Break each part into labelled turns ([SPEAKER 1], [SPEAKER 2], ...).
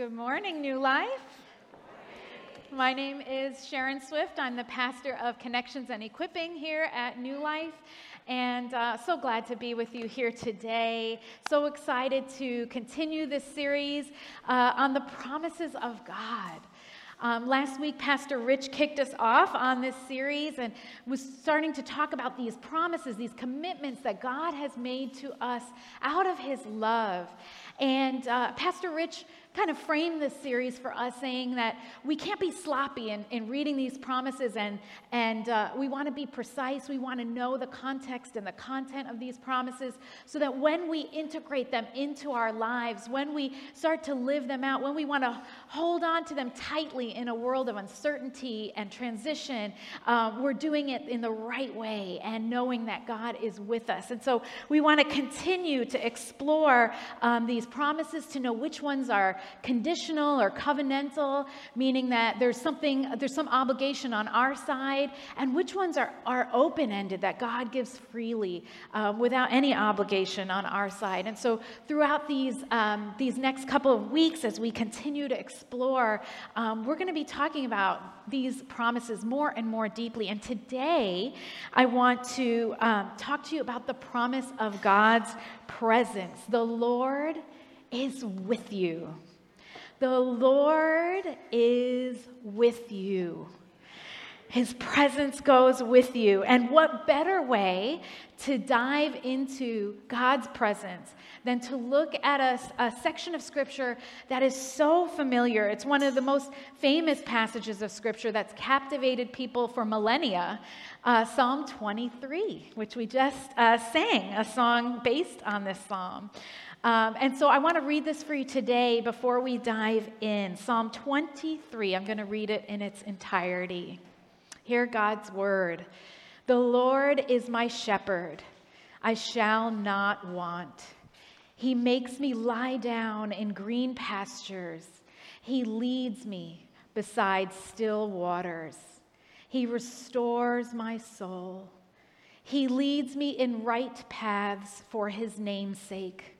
[SPEAKER 1] Good morning, New Life. My name is Sharon Swift. I'm the pastor of Connections and Equipping here at New Life. And uh, so glad to be with you here today. So excited to continue this series uh, on the promises of God. Um, last week, Pastor Rich kicked us off on this series and was starting to talk about these promises, these commitments that God has made to us out of His love. And uh, Pastor Rich kind of frame this series for us saying that we can't be sloppy in, in reading these promises and, and uh, we want to be precise. We want to know the context and the content of these promises so that when we integrate them into our lives, when we start to live them out, when we want to hold on to them tightly in a world of uncertainty and transition, uh, we're doing it in the right way and knowing that God is with us. And so we want to continue to explore um, these promises to know which ones are conditional or covenantal, meaning that there's something, there's some obligation on our side, and which ones are, are open ended, that God gives freely uh, without any obligation on our side. And so throughout these, um, these next couple of weeks, as we continue to explore, um, we're going to be talking about these promises more and more deeply. And today, I want to um, talk to you about the promise of God's presence. The Lord is with you. The Lord is with you. His presence goes with you. And what better way to dive into God's presence than to look at a, a, section of Scripture that is so familiar? It's one of the most famous passages of Scripture that's captivated people for millennia uh, Psalm 23, which we just uh, sang, a song based on this psalm. Um, and so I want to read this for you today before we dive in. Psalm 23, I'm going to read it in its entirety. Hear God's word The Lord is my shepherd, I shall not want. He makes me lie down in green pastures, He leads me beside still waters. He restores my soul. He leads me in right paths for his name's sake.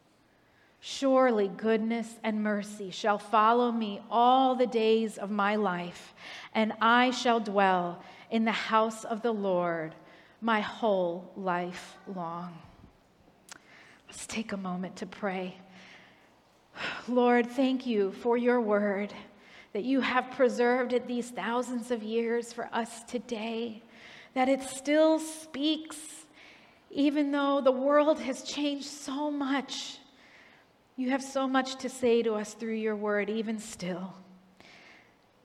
[SPEAKER 1] Surely goodness and mercy shall follow me all the days of my life, and I shall dwell in the house of the Lord my whole life long. Let's take a moment to pray. Lord, thank you for your word that you have preserved it these thousands of years for us today, that it still speaks, even though the world has changed so much you have so much to say to us through your word, even still.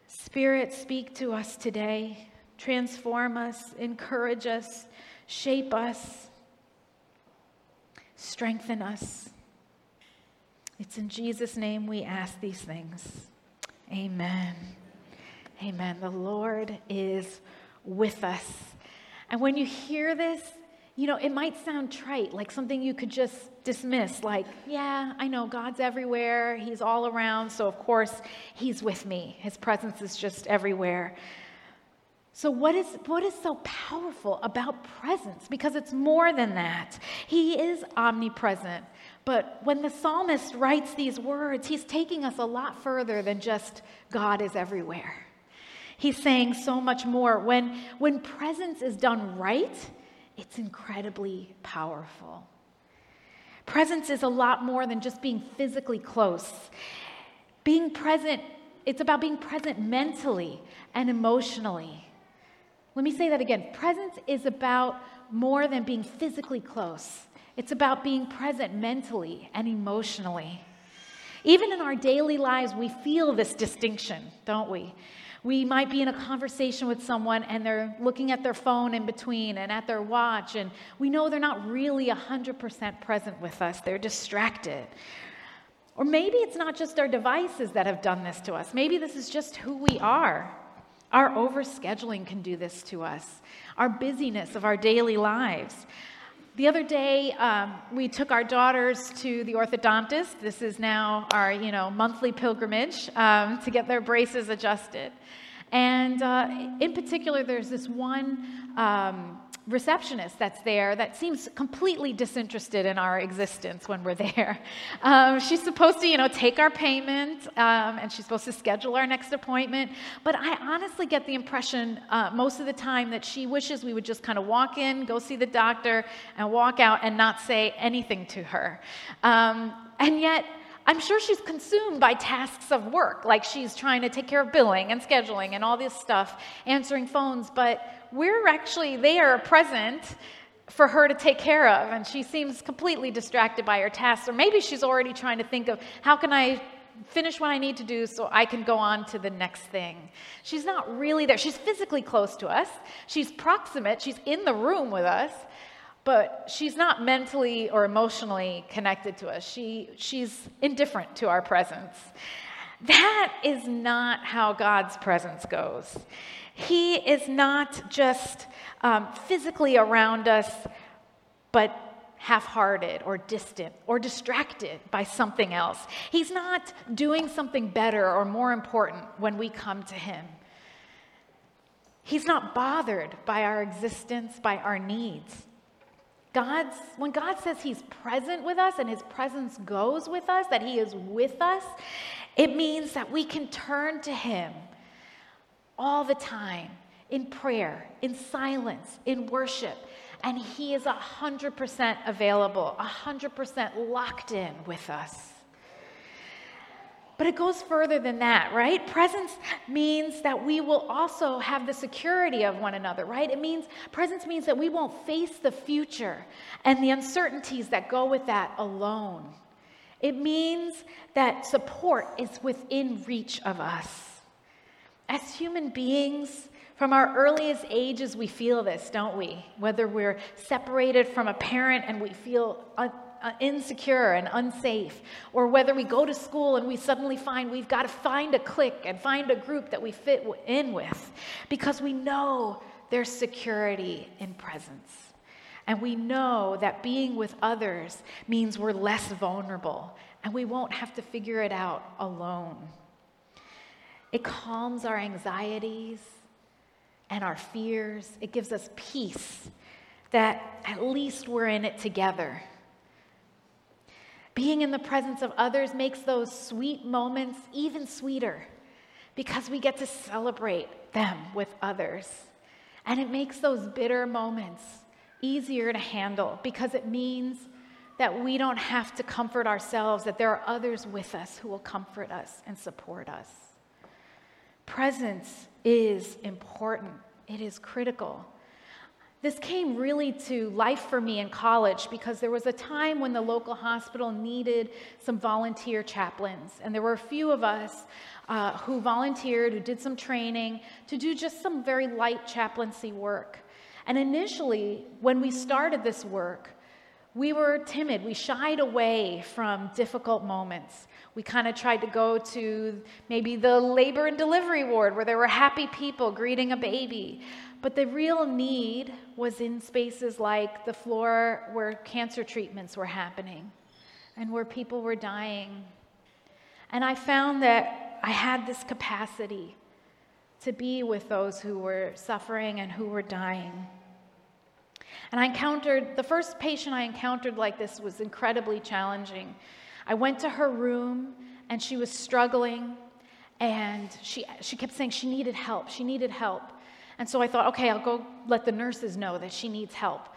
[SPEAKER 1] Spirit, speak to us today. Transform us, encourage us, shape us, strengthen us. It's in Jesus' name we ask these things. Amen. Amen. The Lord is with us. And when you hear this, you know, it might sound trite, like something you could just dismiss, like, yeah, I know God's everywhere, He's all around, so of course He's with me. His presence is just everywhere. So, what is, what is so powerful about presence? Because it's more than that. He is omnipresent. But when the psalmist writes these words, he's taking us a lot further than just God is everywhere. He's saying so much more. When, when presence is done right, it's incredibly powerful. Presence is a lot more than just being physically close. Being present, it's about being present mentally and emotionally. Let me say that again. Presence is about more than being physically close, it's about being present mentally and emotionally. Even in our daily lives, we feel this distinction, don't we? We might be in a conversation with someone and they're looking at their phone in between and at their watch, and we know they're not really 100% present with us. They're distracted. Or maybe it's not just our devices that have done this to us. Maybe this is just who we are. Our overscheduling can do this to us, our busyness of our daily lives. The other day, um, we took our daughters to the orthodontist. This is now our, you know, monthly pilgrimage um, to get their braces adjusted. And uh, in particular, there's this one um, receptionist that's there that seems completely disinterested in our existence when we're there. Um, she's supposed to, you know, take our payment um, and she's supposed to schedule our next appointment. But I honestly get the impression uh, most of the time that she wishes we would just kind of walk in, go see the doctor, and walk out and not say anything to her. Um, and yet, I'm sure she's consumed by tasks of work, like she's trying to take care of billing and scheduling and all this stuff, answering phones, but we're actually there present for her to take care of, and she seems completely distracted by her tasks. Or maybe she's already trying to think of how can I finish what I need to do so I can go on to the next thing. She's not really there. She's physically close to us, she's proximate, she's in the room with us, but she's not mentally or emotionally connected to us. She, she's indifferent to our presence. That is not how God's presence goes. He is not just um, physically around us, but half hearted or distant or distracted by something else. He's not doing something better or more important when we come to Him. He's not bothered by our existence, by our needs. God's, when God says He's present with us and His presence goes with us, that He is with us, it means that we can turn to Him all the time in prayer, in silence, in worship. And He is 100% available, 100% locked in with us. But it goes further than that, right? Presence means that we will also have the security of one another, right? It means presence means that we won't face the future and the uncertainties that go with that alone. It means that support is within reach of us. As human beings, from our earliest ages, we feel this, don't we? Whether we're separated from a parent and we feel un- uh, insecure and unsafe, or whether we go to school and we suddenly find we've got to find a clique and find a group that we fit in with because we know there's security in presence. And we know that being with others means we're less vulnerable and we won't have to figure it out alone. It calms our anxieties and our fears. It gives us peace that at least we're in it together. Being in the presence of others makes those sweet moments even sweeter because we get to celebrate them with others. And it makes those bitter moments easier to handle because it means that we don't have to comfort ourselves, that there are others with us who will comfort us and support us. Presence is important, it is critical. This came really to life for me in college because there was a time when the local hospital needed some volunteer chaplains. And there were a few of us uh, who volunteered, who did some training to do just some very light chaplaincy work. And initially, when we started this work, we were timid. We shied away from difficult moments. We kind of tried to go to maybe the labor and delivery ward where there were happy people greeting a baby. But the real need was in spaces like the floor where cancer treatments were happening and where people were dying. And I found that I had this capacity to be with those who were suffering and who were dying. And I encountered, the first patient I encountered like this was incredibly challenging. I went to her room and she was struggling and she, she kept saying she needed help. She needed help. And so I thought, okay, I'll go let the nurses know that she needs help.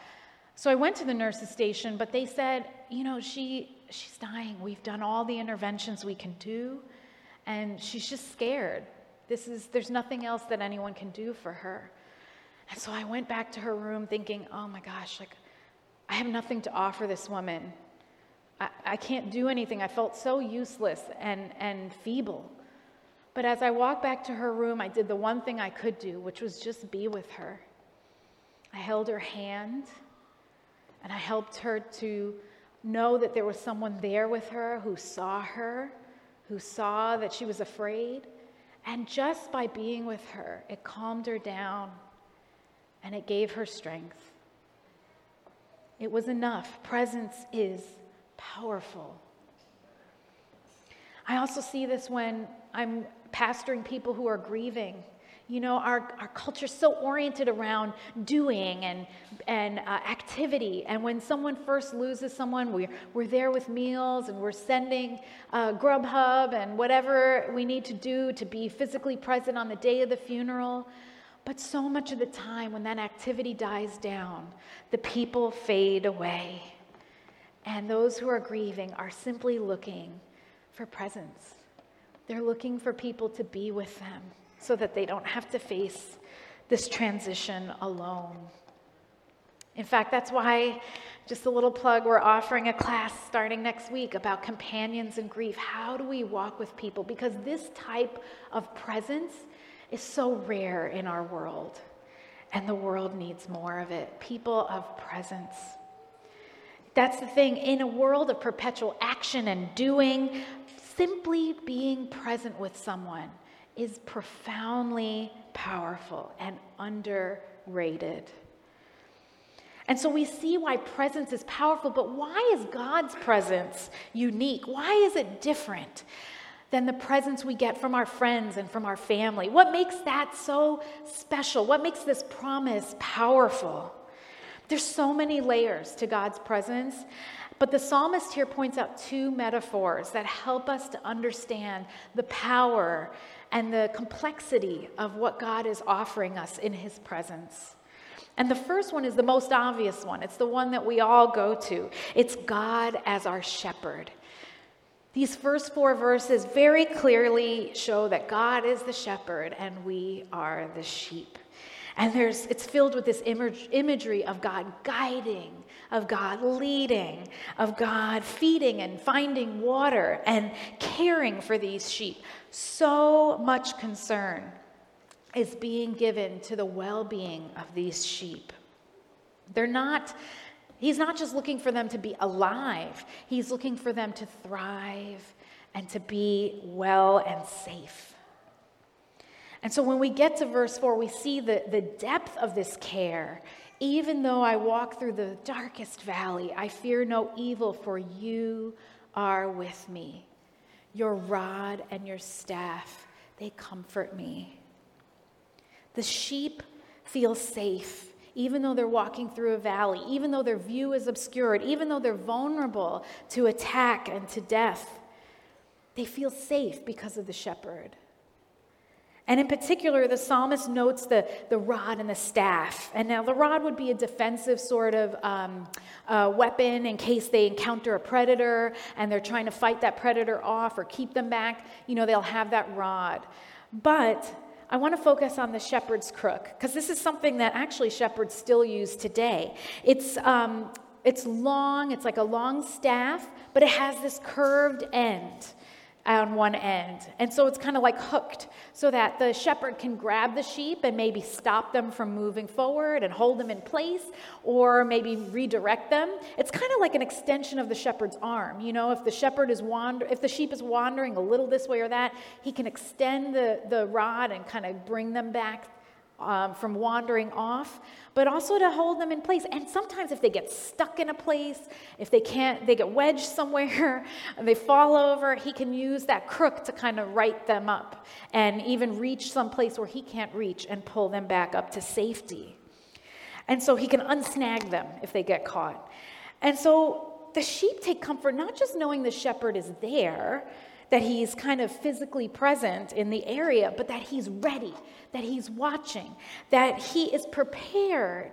[SPEAKER 1] So I went to the nurses' station, but they said, you know, she, she's dying. We've done all the interventions we can do, and she's just scared. This is, there's nothing else that anyone can do for her. And so I went back to her room thinking, oh my gosh, like, I have nothing to offer this woman. I, I can't do anything. I felt so useless and, and feeble. But as I walked back to her room, I did the one thing I could do, which was just be with her. I held her hand and I helped her to know that there was someone there with her who saw her, who saw that she was afraid, And just by being with her, it calmed her down and it gave her strength. It was enough. Presence is powerful. I also see this when I'm pastoring people who are grieving. You know, our, our culture is so oriented around doing and, and uh, activity. And when someone first loses someone, we're, we're there with meals and we're sending uh, Grubhub and whatever we need to do to be physically present on the day of the funeral. But so much of the time, when that activity dies down, the people fade away. And those who are grieving are simply looking for presence. They're looking for people to be with them so that they don't have to face this transition alone. In fact, that's why, just a little plug, we're offering a class starting next week about companions in grief. How do we walk with people? Because this type of presence is so rare in our world, and the world needs more of it. People of presence. That's the thing. In a world of perpetual action and doing, simply being present with someone is profoundly powerful and underrated. And so we see why presence is powerful, but why is God's presence unique? Why is it different? than the presence we get from our friends and from our family? What makes that so special? What makes this promise powerful? There's so many layers to God's presence, but the psalmist here points out two metaphors that help us to understand the power and the complexity of what God is offering us in his presence. And the first one is the most obvious one. It's the one that we all go to. It's God as our shepherd. These first four verses very clearly show that God is the shepherd and we are the sheep. And there's, it's filled with this image, imagery of God guiding, of God leading, of God feeding and finding water and caring for these sheep. So much concern is being given to the well being of these sheep. They're not He's not just looking for them to be alive, he's looking for them to thrive and to be well and safe. And so when we get to verse 4, we see the, the depth of this care. Even though I walk through the darkest valley, I fear no evil, for you are with me. Your rod and your staff, they comfort me. The sheep feel safe even though they're walking through a valley, even though their view is obscured, even though they're vulnerable to attack and to death, they feel safe because of the shepherd. And in particular, the psalmist notes the, the rod and the staff. And now the rod would be a defensive sort of um, uh, weapon in case they encounter a predator and they're trying to fight that predator off or keep them back. You know, they'll have that rod. But I want to focus on the shepherd's crook because this is something that actually shepherds still use today. It's, um, it's long, it's like a long staff, but it has this curved end on one end. And so it's kind of like hooked so that the shepherd can grab the sheep and maybe stop them from moving forward and hold them in place or maybe redirect them. It's kind of like an extension of the shepherd's arm. You know, if the shepherd is wander if the sheep is wandering a little this way or that, he can extend the, the rod and kind of bring them back um, from wandering off, but also to hold them in place. And sometimes, if they get stuck in a place, if they can't, they get wedged somewhere, and they fall over, he can use that crook to kind of right them up and even reach some place where he can't reach and pull them back up to safety. And so he can unsnag them if they get caught. And so the sheep take comfort not just knowing the shepherd is there, that he's kind of physically present in the area, but that he's ready, that he's watching, that he is prepared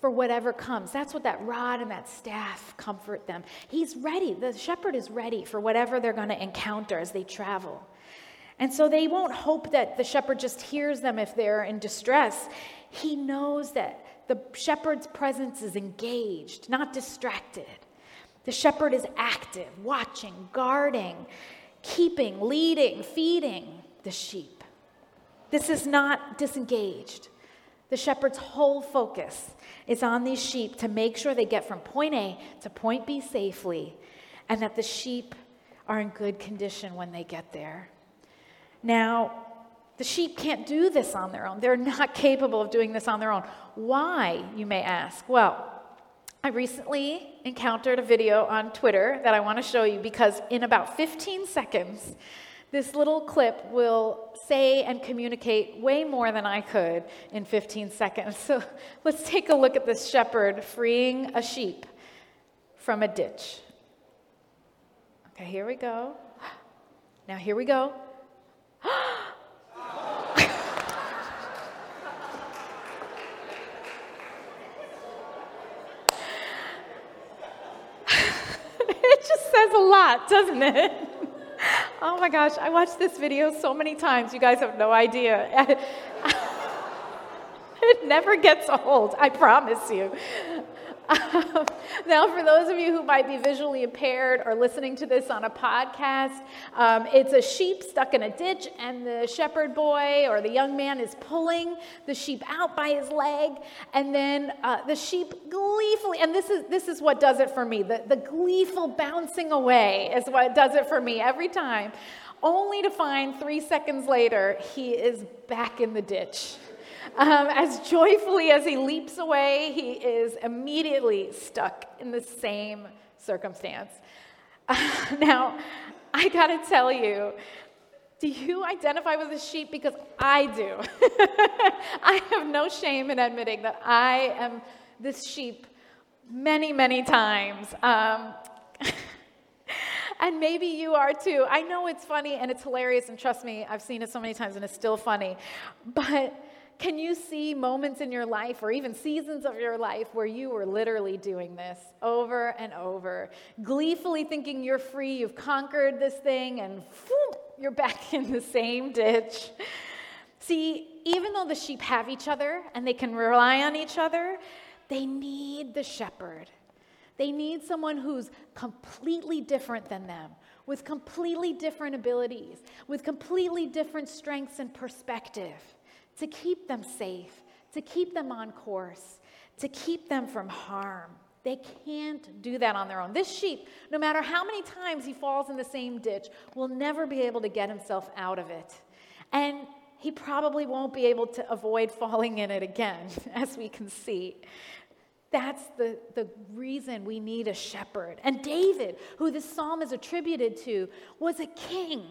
[SPEAKER 1] for whatever comes. That's what that rod and that staff comfort them. He's ready. The shepherd is ready for whatever they're going to encounter as they travel. And so they won't hope that the shepherd just hears them if they're in distress. He knows that the shepherd's presence is engaged, not distracted. The shepherd is active, watching, guarding, keeping, leading, feeding the sheep. This is not disengaged. The shepherd's whole focus is on these sheep to make sure they get from point A to point B safely and that the sheep are in good condition when they get there. Now, The sheep can't do this on their own. They're not capable of doing this on their own. Why, you may ask? Well, I recently encountered a video on Twitter that I want to show you because in about 15 seconds, this little clip will say and communicate way more than I could in 15 seconds. So let's take a look at this shepherd freeing a sheep from a ditch. Okay, here we go. Now, here we go. it just lot, doesn't it? Oh my gosh, I watched this video so many times. You guys have no idea. it never gets old, I promise you. Now, for those of you who might be visually impaired or listening to this on a podcast, um, it's a sheep stuck in a ditch, and the shepherd boy or the young man is pulling the sheep out by his leg, and then uh, the sheep gleefully, and this is this is what does it for me. The, the gleeful bouncing away is what does it for me every time, only to find three seconds later he is back in the ditch. Um, as joyfully as he leaps away, he is immediately stuck in the same circumstance. Uh, now, I gotta tell you, do you identify with the sheep? Because I do. I have no shame in admitting that I am this sheep many, many times. Um, and maybe you are too. I know it's funny and it's hilarious, and trust me, I've seen it so many times and it's still funny. But can you see moments in your life or even seasons of your life where you were literally doing this over and over, gleefully thinking you're free, you've conquered this thing, and whoop, you're back in the same ditch? See, even though the sheep have each other and they can rely on each other, they need the shepherd. They need someone who's completely different than them, with completely different abilities, with completely different strengths and perspective to keep them safe, to keep them on course, to keep them from harm. They can't do that on their own. This sheep, no matter how many times he falls in the same ditch, will never be able to get himself out of it. And he probably won't be able to avoid falling in it again, as we can see. That's the, the reason we need a shepherd. And David, who this psalm is attributed to, was a king.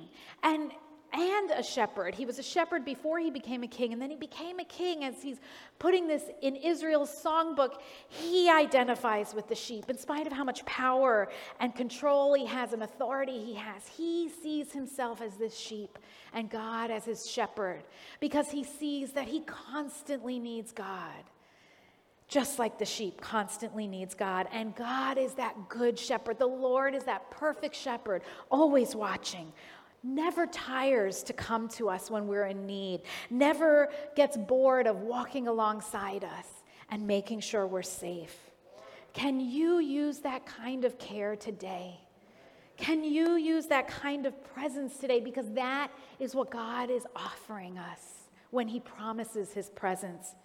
[SPEAKER 1] And and a shepherd. He was a shepherd before he became a king, and then he became a king as he's putting this in Israel's songbook. He identifies with the sheep in spite of how much power and control he has and authority he has. He sees himself as this sheep and God as his shepherd because he sees that he constantly needs God. Just like the sheep constantly needs God. And God is that good shepherd. The Lord is that perfect shepherd, always watching, never tires to come to us when we're in need, never gets bored of walking alongside us and making sure we're safe. Can you use that kind of care today? Can you use that kind of presence today? Because that is what God is offering us when He promises His presence.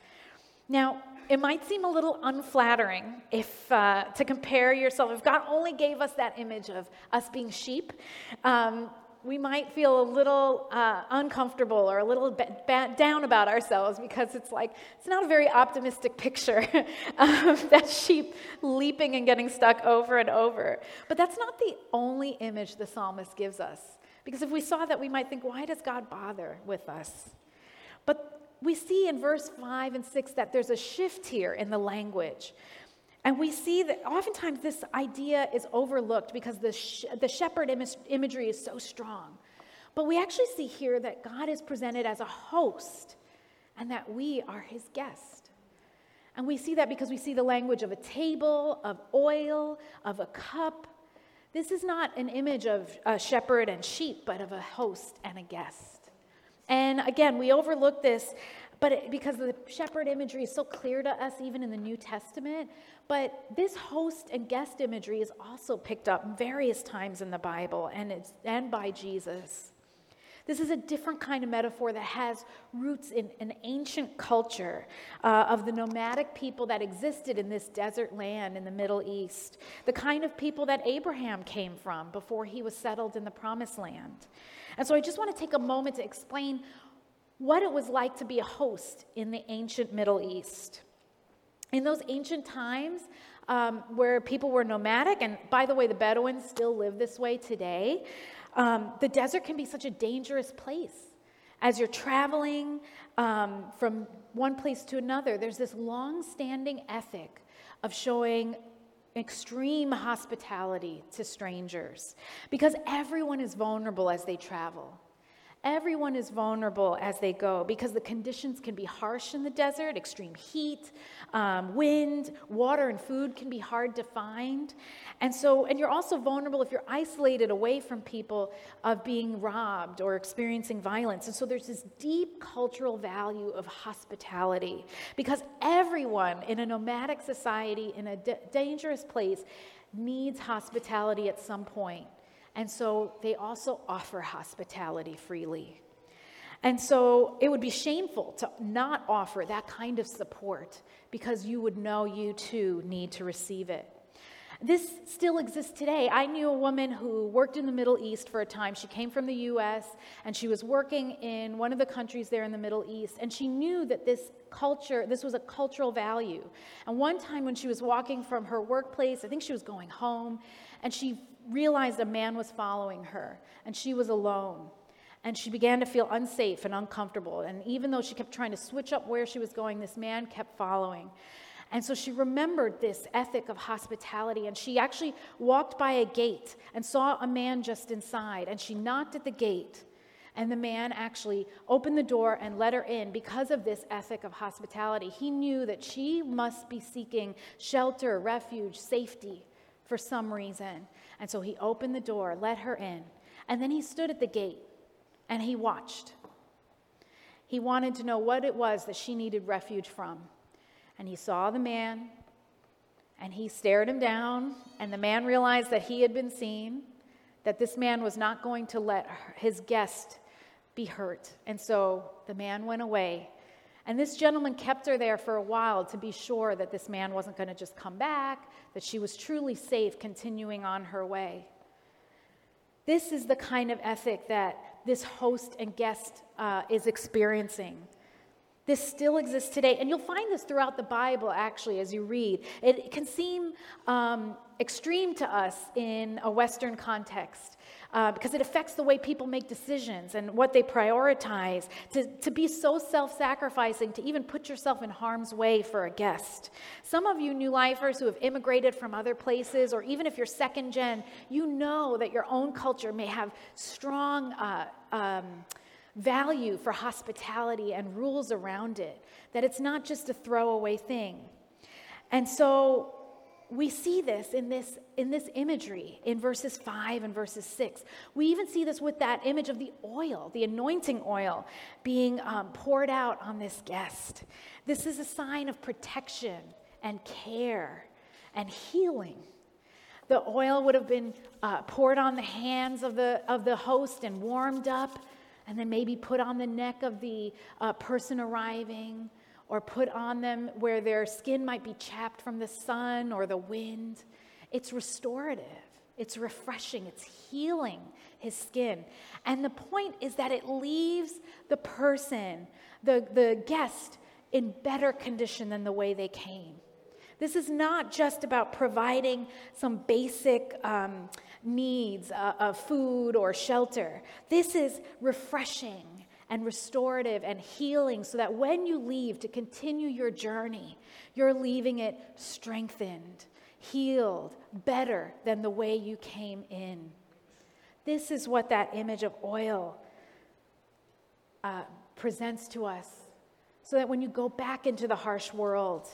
[SPEAKER 1] Now, it might seem a little unflattering if uh, to compare yourself. If God only gave us that image of us being sheep, um, we might feel a little uh, uncomfortable or a little bit down about ourselves because it's like, it's not a very optimistic picture of that sheep leaping and getting stuck over and over. But that's not the only image the psalmist gives us. Because if we saw that, we might think, why does God bother with us? But we see in verse 5 and 6 that there's a shift here in the language. And we see that oftentimes this idea is overlooked because the, sh- the shepherd Im- imagery is so strong. But we actually see here that God is presented as a host and that we are his guest. And we see that because we see the language of a table, of oil, of a cup. This is not an image of a shepherd and sheep, but of a host and a guest. And again, we overlook this but it, because the shepherd imagery is so clear to us even in the New Testament, but this host and guest imagery is also picked up various times in the Bible and, it's, and by Jesus. This is a different kind of metaphor that has roots in an ancient culture uh, of the nomadic people that existed in this desert land in the Middle East, the kind of people that Abraham came from before he was settled in the promised land. And so I just want to take a moment to explain what it was like to be a host in the ancient Middle East. In those ancient times, um, where people were nomadic, and by the way, the Bedouins still live this way today, um, the desert can be such a dangerous place. As you're traveling um, from one place to another, there's this long standing ethic of showing extreme hospitality to strangers because everyone is vulnerable as they travel. Everyone is vulnerable as they go because the conditions can be harsh in the desert extreme heat, um, wind, water, and food can be hard to find. And so, and you're also vulnerable if you're isolated away from people of being robbed or experiencing violence. And so, there's this deep cultural value of hospitality because everyone in a nomadic society in a d- dangerous place needs hospitality at some point. And so they also offer hospitality freely. And so it would be shameful to not offer that kind of support because you would know you too need to receive it. This still exists today. I knew a woman who worked in the Middle East for a time. She came from the US and she was working in one of the countries there in the Middle East. And she knew that this culture, this was a cultural value. And one time when she was walking from her workplace, I think she was going home, and she realized a man was following her and she was alone. And she began to feel unsafe and uncomfortable. And even though she kept trying to switch up where she was going, this man kept following. And so she remembered this ethic of hospitality. And she actually walked by a gate and saw a man just inside. And she knocked at the gate. And the man actually opened the door and let her in because of this ethic of hospitality. He knew that she must be seeking shelter, refuge, safety for some reason. And so he opened the door, let her in, and then he stood at the gate and he watched. He wanted to know what it was that she needed refuge from. And he saw the man and he stared him down, and the man realized that he had been seen, that this man was not going to let his guest be hurt. And so the man went away. And this gentleman kept her there for a while to be sure that this man wasn't going to just come back, that she was truly safe continuing on her way. This is the kind of ethic that this host and guest uh, is experiencing. This still exists today, and you'll find this throughout the Bible actually as you read. It can seem um, extreme to us in a Western context uh, because it affects the way people make decisions and what they prioritize. To, to be so self sacrificing, to even put yourself in harm's way for a guest. Some of you new lifers who have immigrated from other places, or even if you're second gen, you know that your own culture may have strong. Uh, um, value for hospitality and rules around it, that it's not just a throwaway thing. And so we see this in this in this imagery in verses 5 and verses 6 we even see this with that image of the oil the anointing oil being um, poured out on this guest. This is a sign of protection and care and healing. The oil would have been uh, poured on the hands of the of the host and warmed up and then maybe put on the neck of the uh, person arriving or put on them where their skin might be chapped from the sun or the wind. It's restorative, it's refreshing, it's healing his skin. And the point is that it leaves the person, the, the guest, in better condition than the way they came. This is not just about providing some basic um, needs uh, of food or shelter. This is refreshing and restorative and healing so that when you leave to continue your journey, you're leaving it strengthened, healed, better than the way you came in. This is what that image of oil uh, presents to us so that when you go back into the harsh world,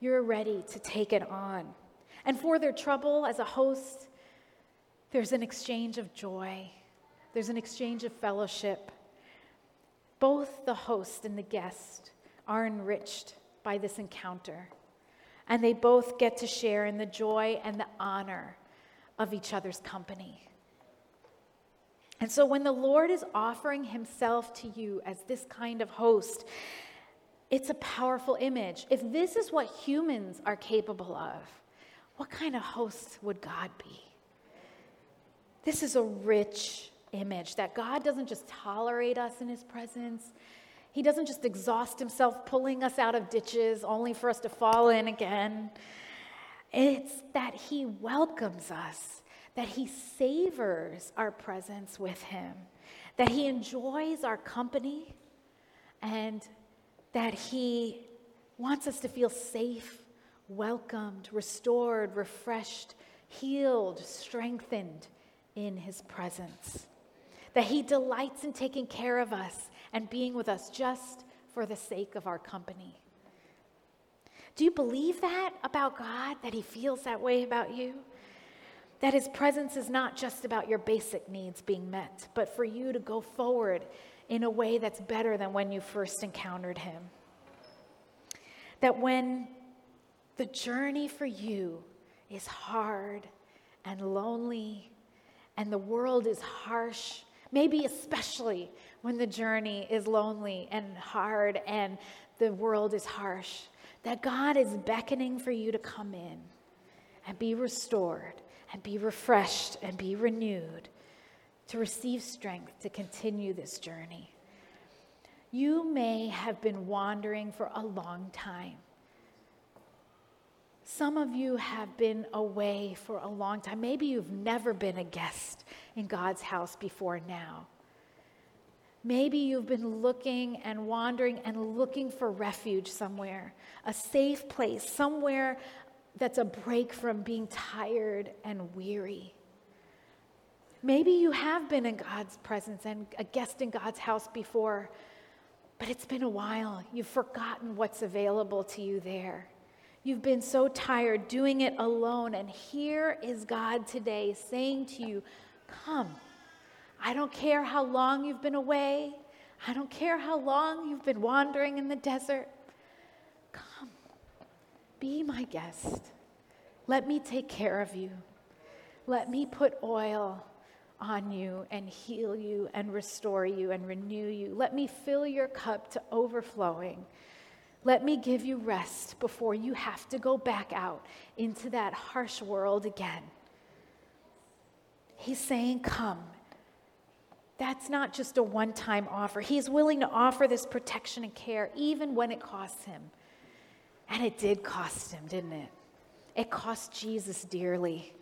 [SPEAKER 1] you're ready to take it on. And for their trouble as a host, there's an exchange of joy, there's an exchange of fellowship. Both the host and the guest are enriched by this encounter, and they both get to share in the joy and the honor of each other's company. And so, when the Lord is offering himself to you as this kind of host, it's a powerful image. If this is what humans are capable of, what kind of host would God be? This is a rich image that God doesn't just tolerate us in his presence, He doesn't just exhaust himself pulling us out of ditches only for us to fall in again. It's that he welcomes us, that he savors our presence with him, that he enjoys our company, and that he wants us to feel safe, welcomed, restored, refreshed, healed, strengthened in his presence. That he delights in taking care of us and being with us just for the sake of our company. Do you believe that about God, that He feels that way about you? That His presence is not just about your basic needs being met, but for you to go forward in a way that's better than when you first encountered Him. That when the journey for you is hard and lonely and the world is harsh, maybe especially when the journey is lonely and hard and the world is harsh, that God is beckoning for you to come in and be restored and be refreshed and be renewed to receive strength to continue this journey. You may have been wandering for a long time. Some of you have been away for a long time. Maybe you've never been a guest in God's house before now. Maybe you've been looking and wandering and looking for refuge somewhere, a safe place, somewhere that's a break from being tired and weary. Maybe you have been in God's presence and a guest in God's house before, but it's been a while. You've forgotten what's available to you there. You've been so tired doing it alone, and here is God today saying to you, Come. I don't care how long you've been away. I don't care how long you've been wandering in the desert. Come, be my guest. Let me take care of you. Let me put oil on you and heal you and restore you and renew you. Let me fill your cup to overflowing. Let me give you rest before you have to go back out into that harsh world again. He's saying, Come that's not just a one time offer. He's willing to offer this protection and care even when it costs him. And it did cost him, didn't it? It cost Jesus dearly.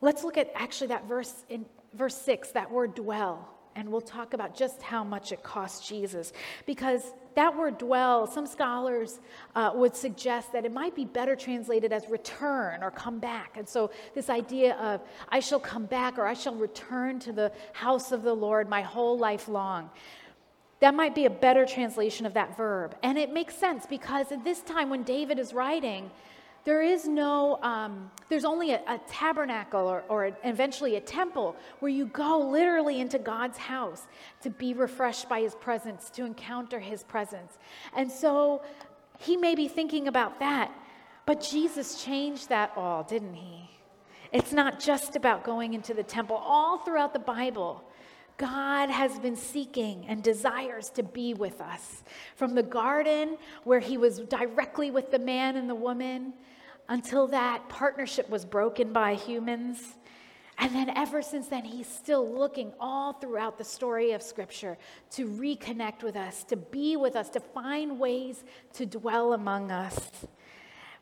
[SPEAKER 1] Let's look at actually that verse in verse 6, that word dwell, and we'll talk about just how much it cost Jesus. Because that word dwell, some scholars uh, would suggest that it might be better translated as return or come back. And so, this idea of I shall come back or I shall return to the house of the Lord my whole life long. That might be a better translation of that verb. And it makes sense because at this time when David is writing, there is no, um, there's only a, a tabernacle or, or eventually a temple where you go literally into God's house to be refreshed by his presence, to encounter his presence. And so he may be thinking about that, but Jesus changed that all, didn't he? It's not just about going into the temple. All throughout the Bible, God has been seeking and desires to be with us. From the garden, where he was directly with the man and the woman, until that partnership was broken by humans. And then ever since then, he's still looking all throughout the story of Scripture to reconnect with us, to be with us, to find ways to dwell among us.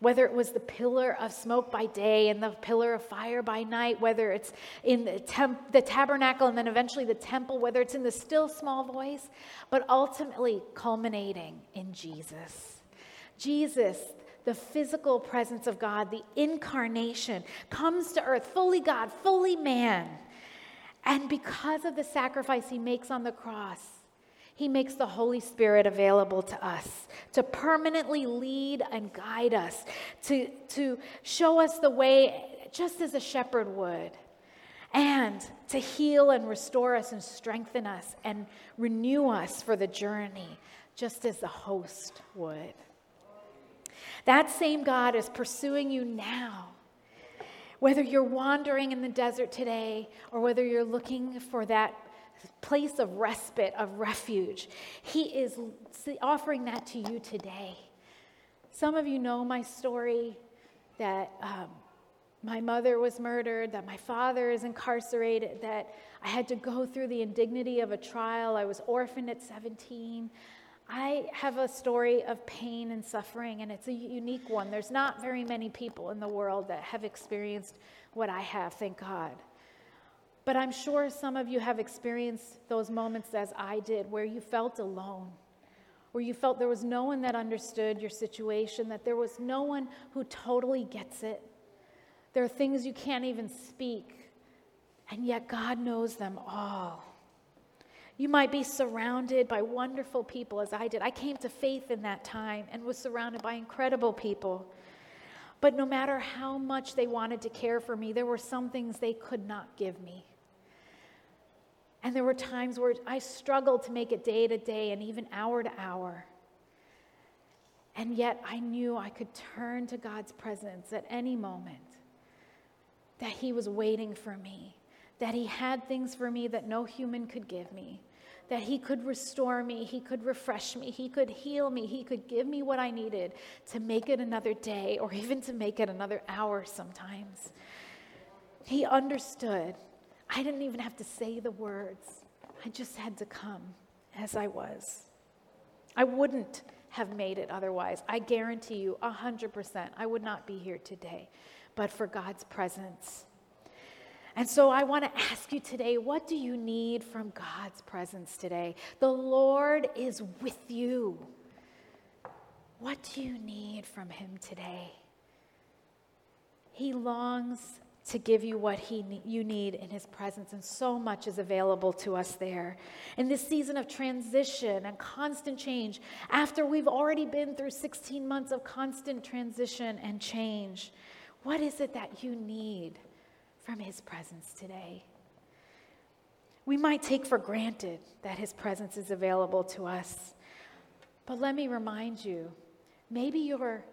[SPEAKER 1] Whether it was the pillar of smoke by day and the pillar of fire by night, whether it's in the, temp- the tabernacle and then eventually the temple, whether it's in the still small voice, but ultimately culminating in Jesus. Jesus, the physical presence of God, the incarnation, comes to earth, fully God, fully man. And because of the sacrifice he makes on the cross, he makes the Holy Spirit available to us to permanently lead and guide us, to, to show us the way just as a shepherd would, and to heal and restore us and strengthen us and renew us for the journey, just as the host would. That same God is pursuing you now. Whether you're wandering in the desert today or whether you're looking for that place of respite, of refuge, He is offering that to you today. Some of you know my story that um, my mother was murdered, that my father is incarcerated, that I had to go through the indignity of a trial. I was orphaned at 17. I have a story of pain and suffering, and it's a unique one. There's not very many people in the world that have experienced what I have, thank God. But I'm sure some of you have experienced those moments as I did, where you felt alone, where you felt there was no one that understood your situation, that there was no one who totally gets it. There are things you can't even speak, and yet God knows them all. You might be surrounded by wonderful people as I did. I came to faith in that time and was surrounded by incredible people. But no matter how much they wanted to care for me, there were some things they could not give me. And there were times where I struggled to make it day to day and even hour to hour. And yet I knew I could turn to God's presence at any moment, that He was waiting for me, that He had things for me that no human could give me, that He could restore me, He could refresh me, He could heal me, He could give me what I needed to make it another day or even to make it another hour sometimes. He understood. I didn't even have to say the words, I just had to come as I was. I wouldn't have made it otherwise. I guarantee you, 100%, I would not be here today, but for God's presence. And so I want to ask you today what do you need from God's presence today? The Lord is with you. What do you need from Him today? He longs to give you what he, you need in his presence, and so much is available to us there. In this season of transition and constant change, after we've already been through 16 months of constant transition and change, what is it that you need? From His presence today. We might take for granted that His presence is available to us, but let me remind you maybe you're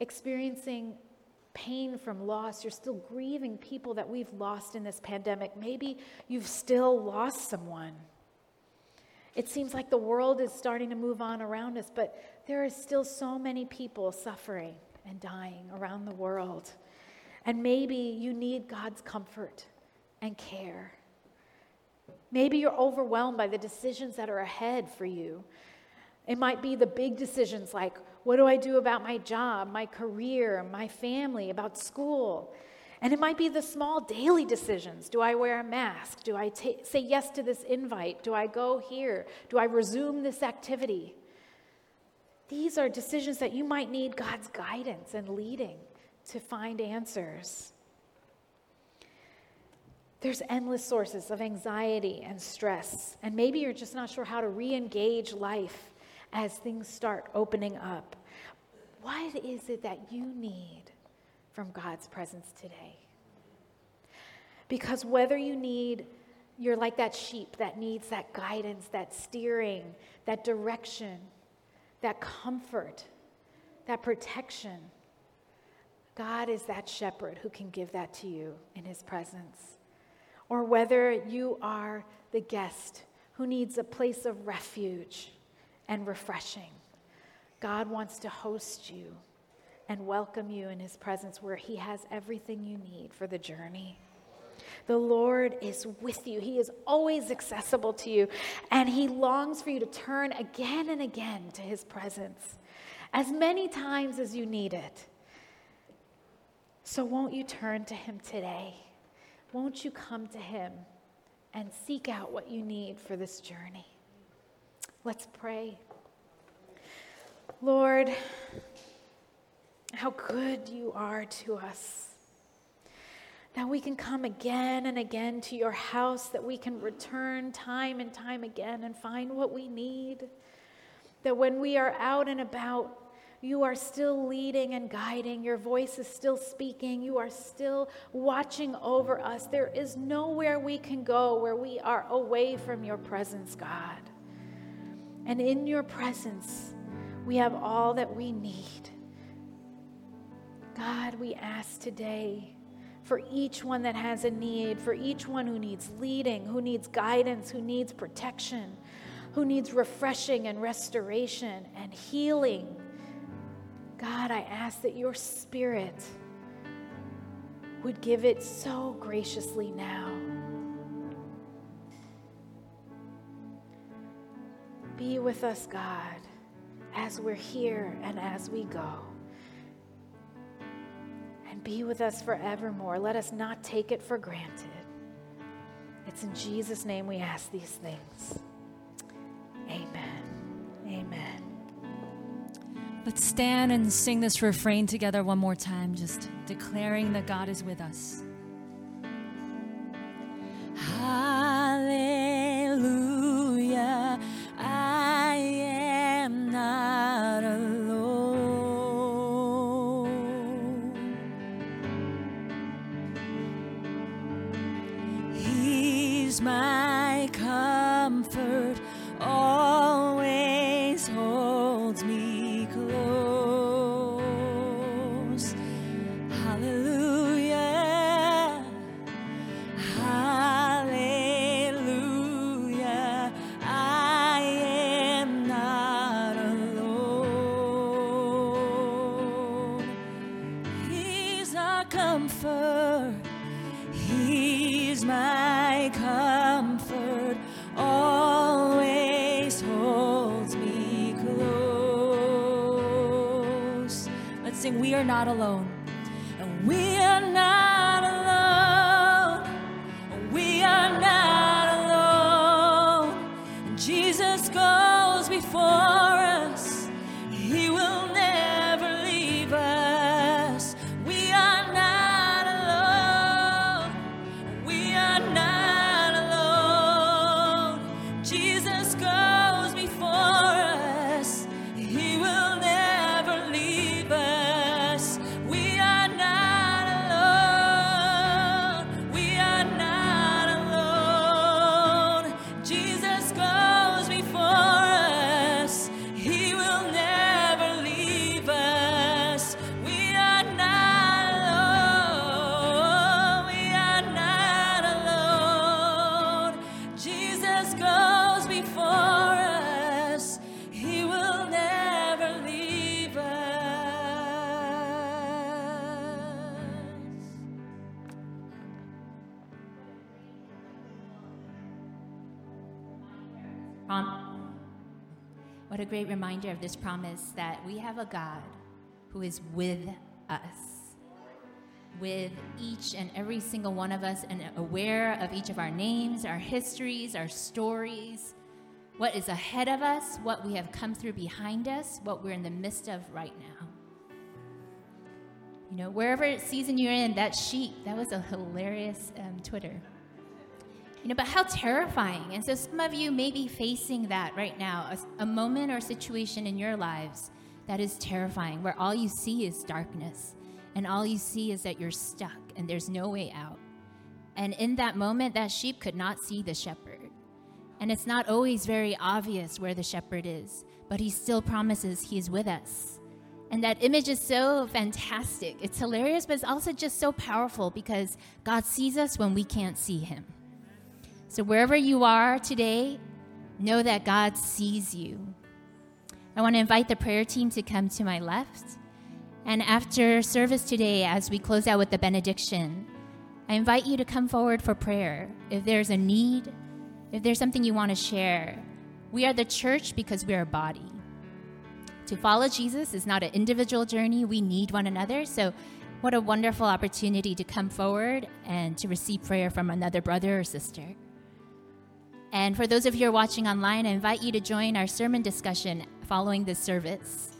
[SPEAKER 1] experiencing pain from loss. You're still grieving people that we've lost in this pandemic. Maybe you've still lost someone. It seems like the world is starting to move on around us, but there are still so many people suffering and dying around the world. And maybe you need God's comfort and care. Maybe you're overwhelmed by the decisions that are ahead for you. It might be the big decisions like, what do I do about my job, my career, my family, about school? And it might be the small daily decisions. Do I wear a mask? Do I say yes to this invite? Do I go here? Do I resume this activity? These are decisions that you might need God's guidance and leading to find answers. There's endless sources of anxiety and stress, and maybe you're just not sure how to re engage life as things start opening up. What is it that you need from God's presence today? Because whether you need, you're like that sheep that needs that guidance, that steering, that direction, that comfort, that protection, God is that shepherd who can give that to you in his presence. Or whether you are the guest who needs a place of refuge and refreshing, God wants to host you and welcome you in his presence where he has everything you need for the journey. The Lord is with you. He is always accessible to you, and He longs for you to turn again and again to His presence as many times as you need it. So, won't you turn to Him today? Won't you come to Him and seek out what you need for this journey? Let's pray. Lord, how good you are to us. That we can come again and again to your house, that we can return time and time again and find what we need. That when we are out and about, you are still leading and guiding. Your voice is still speaking. You are still watching over us. There is nowhere we can go where we are away from your presence, God. And in your presence, we have all that we need. God, we ask today for each one that has a need, for each one who needs leading, who needs guidance, who needs protection, who needs refreshing and restoration and healing God, I ask that your spirit would give it so graciously now. Be with us, God, as we're here and as we go. And be with us forevermore. Let us not take it for granted. It's in Jesus' name we ask these things.
[SPEAKER 2] Let's stand and sing this refrain together one more time, just declaring that God is with us. Not Alone.
[SPEAKER 3] What a great reminder of this promise that we have a God who is with us, with each and every single one of us, and aware of each of our names, our histories, our stories, what is ahead of us, what we have come through behind us, what we're in the midst of right now. You know, wherever season you're in, that sheep, that was a hilarious um, Twitter. You know, but how terrifying. And so some of you may be facing that right now a, a moment or situation in your lives that is terrifying, where all you see is darkness and all you see is that you're stuck and there's no way out. And in that moment, that sheep could not see the shepherd. And it's not always very obvious where the shepherd is, but he still promises he's with us. And that image is so fantastic. It's hilarious, but it's also just so powerful because God sees us when we can't see him. So, wherever you are today, know that God sees you. I want to invite the prayer team to come to my left. And after service today, as we close out with the benediction, I invite you to come forward for prayer. If there's a need, if there's something you want to share, we are the church because we are a body. To follow Jesus is not an individual journey, we need one another. So, what a wonderful opportunity to come forward and to receive prayer from another brother or sister. And for those of you who are watching online, I invite you to join our sermon discussion following this service.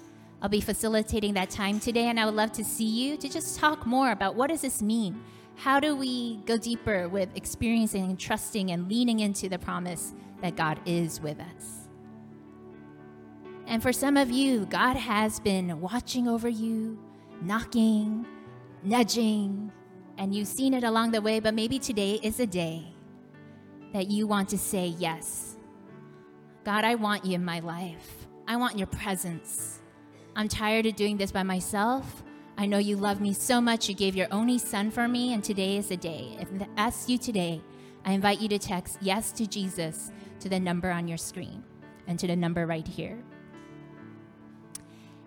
[SPEAKER 3] I'll be facilitating that time today, and I would love to see you to just talk more about what does this mean? How do we go deeper with experiencing and trusting and leaning into the promise that God is with us? And for some of you, God has been watching over you, knocking, nudging, and you've seen it along the way, but maybe today is a day that you want to say yes. God, I want you in my life. I want your presence. I'm tired of doing this by myself. I know you love me so much. You gave your only son for me, and today is the day. If that's you today, I invite you to text yes to Jesus to the number on your screen and to the number right here.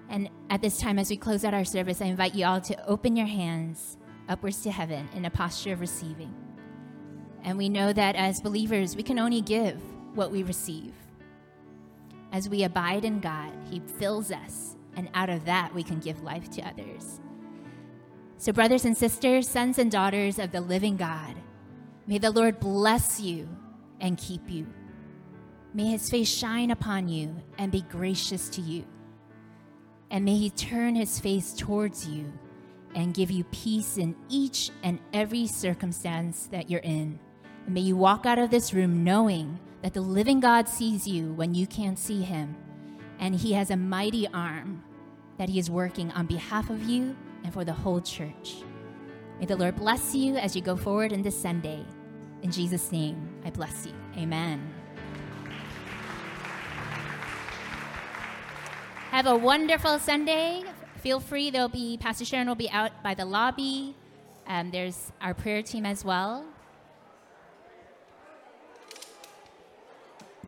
[SPEAKER 3] And at this time, as we close out our service, I invite you all to open your hands upwards to heaven in a posture of receiving. And we know that as believers, we can only give what we receive. As we abide in God, He fills us, and out of that, we can give life to others. So, brothers and sisters, sons and daughters of the living God, may the Lord bless you and keep you. May His face shine upon you and be gracious to you. And may He turn His face towards you and give you peace in each and every circumstance that you're in. And may you walk out of this room knowing that the living God sees you when you can't see him. And he has a mighty arm that he is working on behalf of you and for the whole church. May the Lord bless you as you go forward in this Sunday. In Jesus' name, I bless you. Amen. Have a wonderful Sunday. Feel free, there'll be, Pastor Sharon will be out by the lobby. Um, there's our prayer team as well.